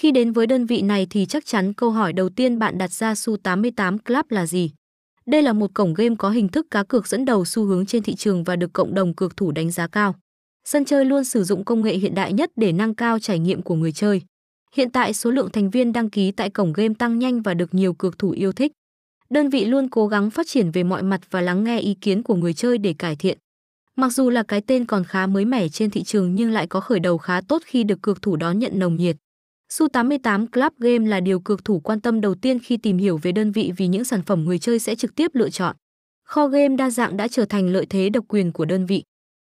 Khi đến với đơn vị này thì chắc chắn câu hỏi đầu tiên bạn đặt ra Su88 Club là gì? Đây là một cổng game có hình thức cá cược dẫn đầu xu hướng trên thị trường và được cộng đồng cược thủ đánh giá cao. Sân chơi luôn sử dụng công nghệ hiện đại nhất để nâng cao trải nghiệm của người chơi. Hiện tại số lượng thành viên đăng ký tại cổng game tăng nhanh và được nhiều cược thủ yêu thích. Đơn vị luôn cố gắng phát triển về mọi mặt và lắng nghe ý kiến của người chơi để cải thiện. Mặc dù là cái tên còn khá mới mẻ trên thị trường nhưng lại có khởi đầu khá tốt khi được cược thủ đón nhận nồng nhiệt. Su88 Club Game là điều cược thủ quan tâm đầu tiên khi tìm hiểu về đơn vị vì những sản phẩm người chơi sẽ trực tiếp lựa chọn. Kho game đa dạng đã trở thành lợi thế độc quyền của đơn vị.